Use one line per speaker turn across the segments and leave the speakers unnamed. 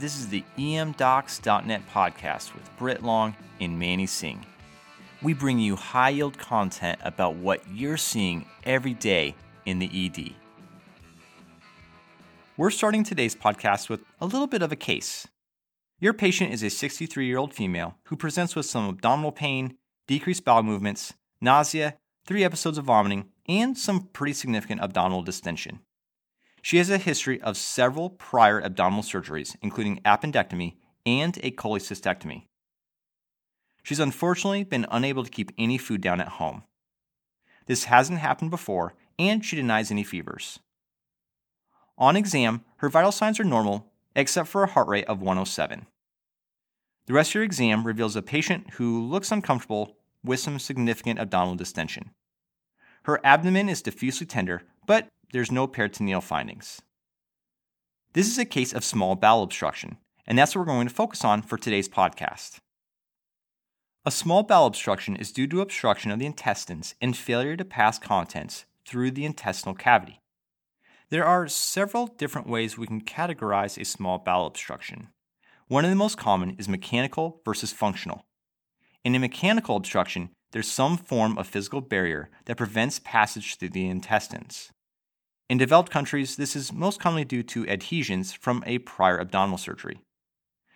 This is the emdocs.net podcast with Brit Long and Manny Singh. We bring you high yield content about what you're seeing every day in the ED. We're starting today's podcast with a little bit of a case. Your patient is a 63 year old female who presents with some abdominal pain, decreased bowel movements, nausea, three episodes of vomiting, and some pretty significant abdominal distension. She has a history of several prior abdominal surgeries, including appendectomy and a cholecystectomy. She's unfortunately been unable to keep any food down at home. This hasn't happened before, and she denies any fevers. On exam, her vital signs are normal, except for a heart rate of 107. The rest of your exam reveals a patient who looks uncomfortable with some significant abdominal distension. Her abdomen is diffusely tender, but there's no peritoneal findings. This is a case of small bowel obstruction, and that's what we're going to focus on for today's podcast. A small bowel obstruction is due to obstruction of the intestines and failure to pass contents through the intestinal cavity. There are several different ways we can categorize a small bowel obstruction. One of the most common is mechanical versus functional. In a mechanical obstruction, there's some form of physical barrier that prevents passage through the intestines. In developed countries, this is most commonly due to adhesions from a prior abdominal surgery.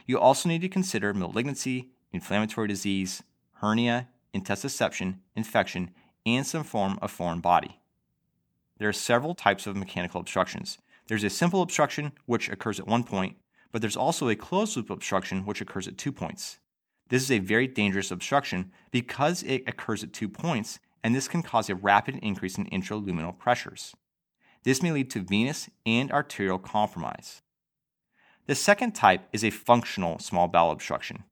You also need to consider malignancy, inflammatory disease, hernia, intussusception, infection, and some form of foreign body. There are several types of mechanical obstructions. There's a simple obstruction, which occurs at one point, but there's also a closed loop obstruction, which occurs at two points. This is a very dangerous obstruction because it occurs at two points, and this can cause a rapid increase in intraluminal pressures. This may lead to venous and arterial compromise. The second type is a functional small bowel obstruction.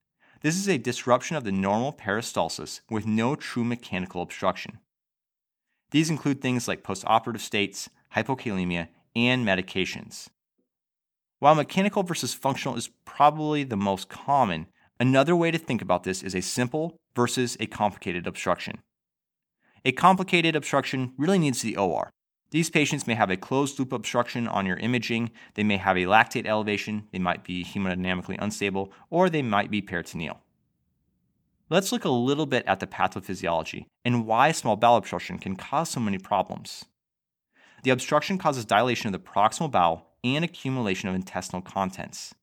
This is a disruption of the normal peristalsis with no true mechanical obstruction. These include things like postoperative states, hypokalemia, and medications. While mechanical versus functional is probably the most common, another way to think about this is a simple versus a complicated obstruction. A complicated obstruction really needs the OR, these patients may have a closed loop obstruction on your imaging, they may have a lactate elevation, they might be hemodynamically unstable, or they might be peritoneal. Let's look a little bit at the pathophysiology and why small bowel obstruction can cause so many problems. The obstruction causes dilation of the proximal bowel and accumulation of intestinal contents.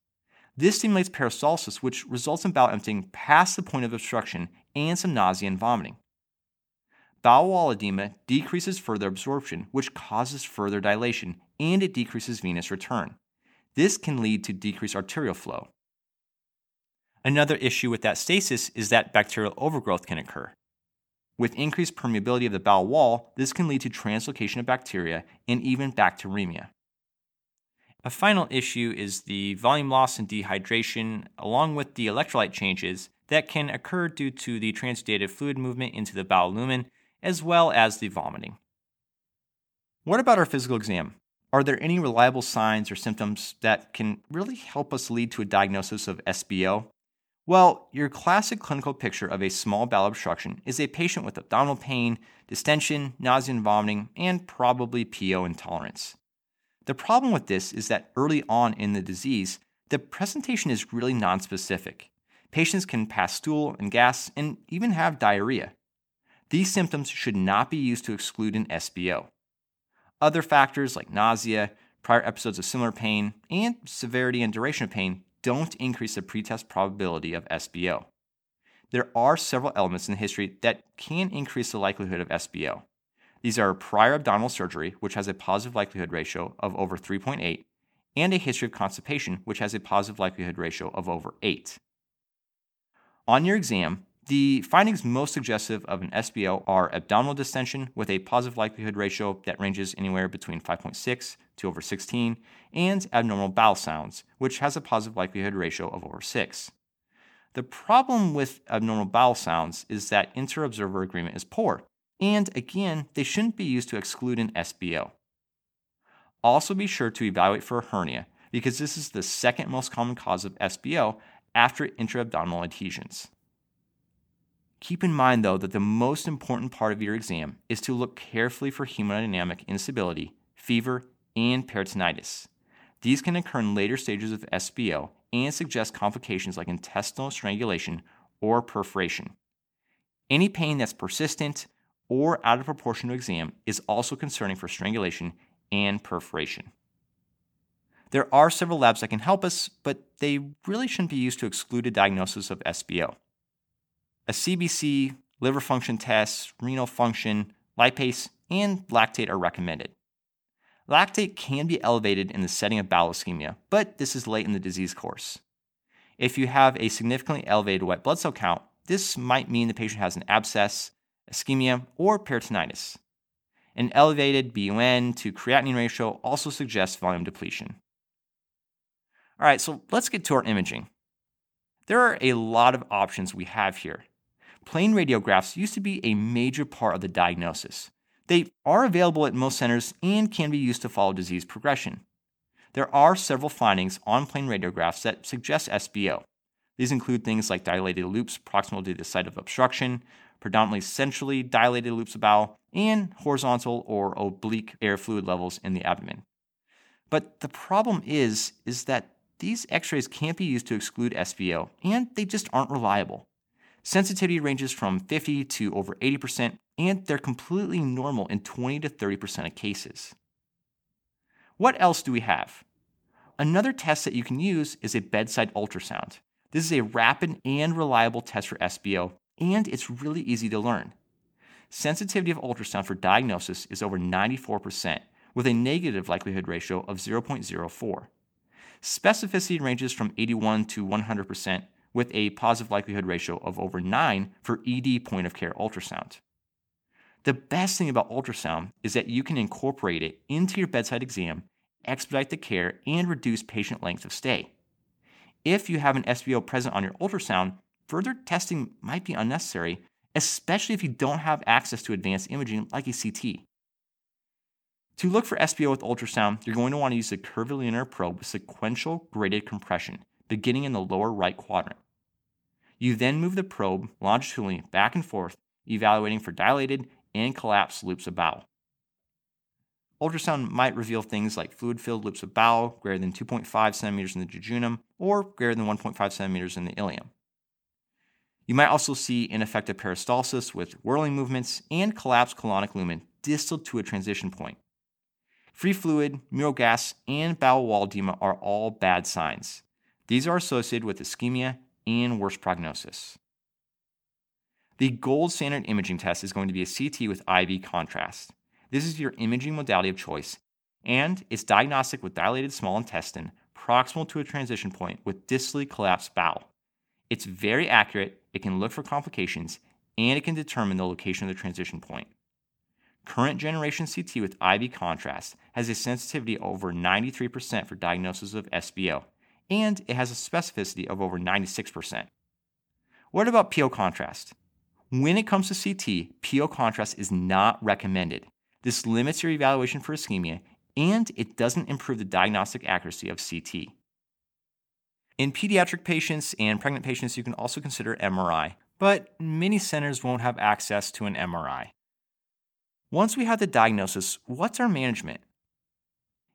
This stimulates peristalsis, which results in bowel emptying past the point of obstruction and some nausea and vomiting. Bowel wall edema decreases further absorption, which causes further dilation, and it decreases venous return. This can lead to decreased arterial flow. Another issue with that stasis is that bacterial overgrowth can occur. With increased permeability of the bowel wall, this can lead to translocation of bacteria and even bacteremia. A final issue is the volume loss and dehydration, along with the electrolyte changes that can occur due to the transudative fluid movement into the bowel lumen as well as the vomiting. What about our physical exam? Are there any reliable signs or symptoms that can really help us lead to a diagnosis of SBO? Well, your classic clinical picture of a small bowel obstruction is a patient with abdominal pain, distension, nausea and vomiting, and probably PO intolerance. The problem with this is that early on in the disease, the presentation is really nonspecific. Patients can pass stool and gas and even have diarrhea. These symptoms should not be used to exclude an SBO. Other factors like nausea, prior episodes of similar pain, and severity and duration of pain don't increase the pretest probability of SBO. There are several elements in the history that can increase the likelihood of SBO. These are prior abdominal surgery, which has a positive likelihood ratio of over 3.8, and a history of constipation, which has a positive likelihood ratio of over 8. On your exam, the findings most suggestive of an SBO are abdominal distension with a positive likelihood ratio that ranges anywhere between 5.6 to over 16, and abnormal bowel sounds, which has a positive likelihood ratio of over 6. The problem with abnormal bowel sounds is that inter observer agreement is poor, and again, they shouldn't be used to exclude an SBO. Also, be sure to evaluate for a hernia because this is the second most common cause of SBO after intra abdominal adhesions. Keep in mind, though, that the most important part of your exam is to look carefully for hemodynamic instability, fever, and peritonitis. These can occur in later stages of SBO and suggest complications like intestinal strangulation or perforation. Any pain that's persistent or out of proportion to exam is also concerning for strangulation and perforation. There are several labs that can help us, but they really shouldn't be used to exclude a diagnosis of SBO. A CBC, liver function tests, renal function, lipase, and lactate are recommended. Lactate can be elevated in the setting of bowel ischemia, but this is late in the disease course. If you have a significantly elevated white blood cell count, this might mean the patient has an abscess, ischemia, or peritonitis. An elevated BUN to creatinine ratio also suggests volume depletion. All right, so let's get to our imaging. There are a lot of options we have here. Plain radiographs used to be a major part of the diagnosis. They are available at most centers and can be used to follow disease progression. There are several findings on plain radiographs that suggest SBO. These include things like dilated loops proximal to the site of obstruction, predominantly centrally dilated loops of bowel, and horizontal or oblique air fluid levels in the abdomen. But the problem is, is that these x-rays can't be used to exclude SBO, and they just aren't reliable. Sensitivity ranges from 50 to over 80%, and they're completely normal in 20 to 30% of cases. What else do we have? Another test that you can use is a bedside ultrasound. This is a rapid and reliable test for SBO, and it's really easy to learn. Sensitivity of ultrasound for diagnosis is over 94%, with a negative likelihood ratio of 0.04. Specificity ranges from 81 to 100%, with a positive likelihood ratio of over 9 for ED point of care ultrasound. The best thing about ultrasound is that you can incorporate it into your bedside exam, expedite the care, and reduce patient length of stay. If you have an SBO present on your ultrasound, further testing might be unnecessary, especially if you don't have access to advanced imaging like a CT. To look for SBO with ultrasound, you're going to want to use a curvilinear probe with sequential graded compression, beginning in the lower right quadrant. You then move the probe longitudinally back and forth, evaluating for dilated and collapsed loops of bowel. Ultrasound might reveal things like fluid filled loops of bowel greater than 2.5 centimeters in the jejunum or greater than 1.5 centimeters in the ileum. You might also see ineffective peristalsis with whirling movements and collapsed colonic lumen distal to a transition point. Free fluid, mural gas, and bowel wall edema are all bad signs. These are associated with ischemia and worse prognosis. The gold standard imaging test is going to be a CT with IV contrast. This is your imaging modality of choice, and it's diagnostic with dilated small intestine proximal to a transition point with distally collapsed bowel. It's very accurate, it can look for complications, and it can determine the location of the transition point. Current generation CT with IV contrast has a sensitivity over 93% for diagnosis of SBO, and it has a specificity of over 96%. What about PO contrast? When it comes to CT, PO contrast is not recommended. This limits your evaluation for ischemia, and it doesn't improve the diagnostic accuracy of CT. In pediatric patients and pregnant patients, you can also consider MRI, but many centers won't have access to an MRI. Once we have the diagnosis, what's our management?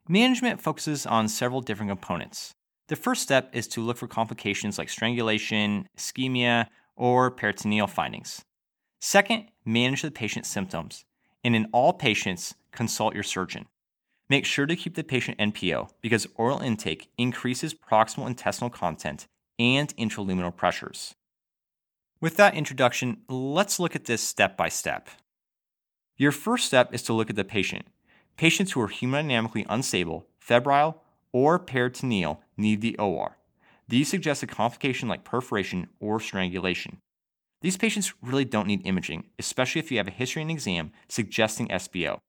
Management focuses on several different components. The first step is to look for complications like strangulation, ischemia, or peritoneal findings. Second, manage the patient's symptoms. And in all patients, consult your surgeon. Make sure to keep the patient NPO because oral intake increases proximal intestinal content and intraluminal pressures. With that introduction, let's look at this step by step. Your first step is to look at the patient. Patients who are hemodynamically unstable, febrile, or peritoneal need the OR. These suggest a complication like perforation or strangulation. These patients really don't need imaging, especially if you have a history and exam suggesting SBO.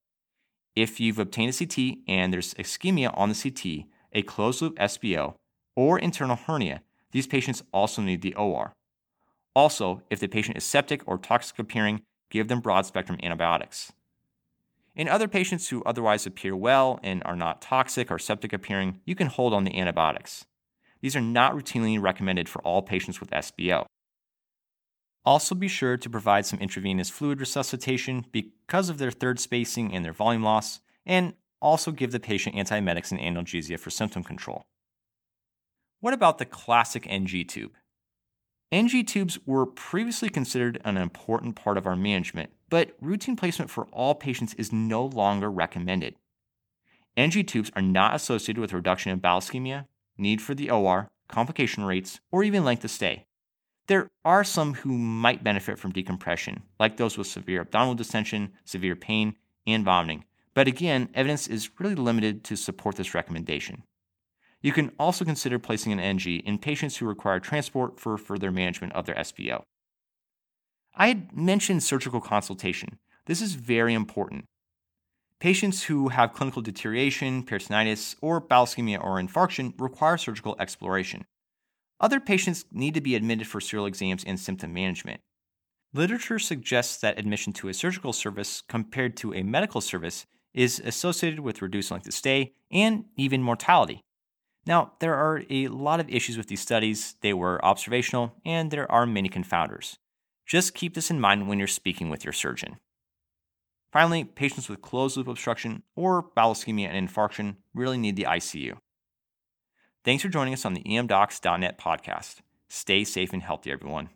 If you've obtained a CT and there's ischemia on the CT, a closed loop SBO, or internal hernia, these patients also need the OR. Also, if the patient is septic or toxic appearing, give them broad spectrum antibiotics. In other patients who otherwise appear well and are not toxic or septic appearing, you can hold on the antibiotics. These are not routinely recommended for all patients with SBO. Also, be sure to provide some intravenous fluid resuscitation because of their third spacing and their volume loss, and also give the patient antiemetics and analgesia for symptom control. What about the classic NG tube? NG tubes were previously considered an important part of our management, but routine placement for all patients is no longer recommended. NG tubes are not associated with reduction in bowel ischemia, need for the OR, complication rates, or even length of stay. There are some who might benefit from decompression, like those with severe abdominal distension, severe pain, and vomiting. But again, evidence is really limited to support this recommendation. You can also consider placing an NG in patients who require transport for further management of their SBO. I had mentioned surgical consultation. This is very important. Patients who have clinical deterioration, peritonitis, or bowel ischemia or infarction require surgical exploration. Other patients need to be admitted for serial exams and symptom management. Literature suggests that admission to a surgical service compared to a medical service is associated with reduced length of stay and even mortality. Now, there are a lot of issues with these studies. They were observational, and there are many confounders. Just keep this in mind when you're speaking with your surgeon. Finally, patients with closed loop obstruction or bowel ischemia and infarction really need the ICU. Thanks for joining us on the emdocs.net podcast. Stay safe and healthy, everyone.